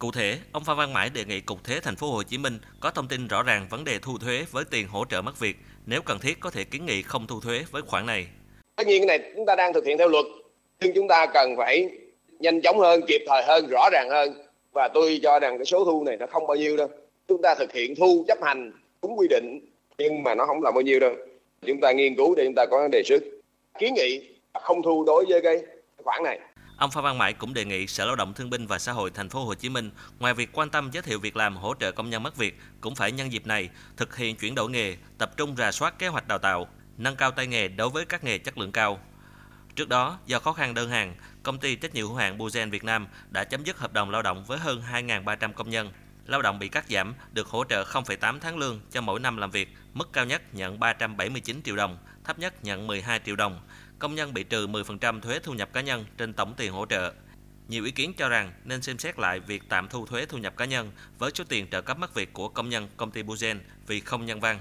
Cụ thể, ông Phan Văn Mãi đề nghị Cục Thuế Thành phố Hồ Chí Minh có thông tin rõ ràng vấn đề thu thuế với tiền hỗ trợ mất việc, nếu cần thiết có thể kiến nghị không thu thuế với khoản này. Tất nhiên cái này chúng ta đang thực hiện theo luật, nhưng chúng ta cần phải nhanh chóng hơn, kịp thời hơn, rõ ràng hơn và tôi cho rằng cái số thu này nó không bao nhiêu đâu. Chúng ta thực hiện thu chấp hành đúng quy định nhưng mà nó không là bao nhiêu đâu. Chúng ta nghiên cứu để chúng ta có đề xuất kiến nghị không thu đối với cái khoản này. Ông Phan Văn Mãi cũng đề nghị Sở Lao động Thương binh và Xã hội Thành phố Hồ Chí Minh ngoài việc quan tâm giới thiệu việc làm hỗ trợ công nhân mất việc cũng phải nhân dịp này thực hiện chuyển đổi nghề, tập trung rà soát kế hoạch đào tạo, nâng cao tay nghề đối với các nghề chất lượng cao. Trước đó, do khó khăn đơn hàng, công ty trách nhiệm hữu hạn Buzen Việt Nam đã chấm dứt hợp đồng lao động với hơn 2.300 công nhân. Lao động bị cắt giảm được hỗ trợ 0,8 tháng lương cho mỗi năm làm việc, mức cao nhất nhận 379 triệu đồng, thấp nhất nhận 12 triệu đồng. Công nhân bị trừ 10% thuế thu nhập cá nhân trên tổng tiền hỗ trợ. Nhiều ý kiến cho rằng nên xem xét lại việc tạm thu thuế thu nhập cá nhân với số tiền trợ cấp mất việc của công nhân công ty Buzen vì không nhân văn.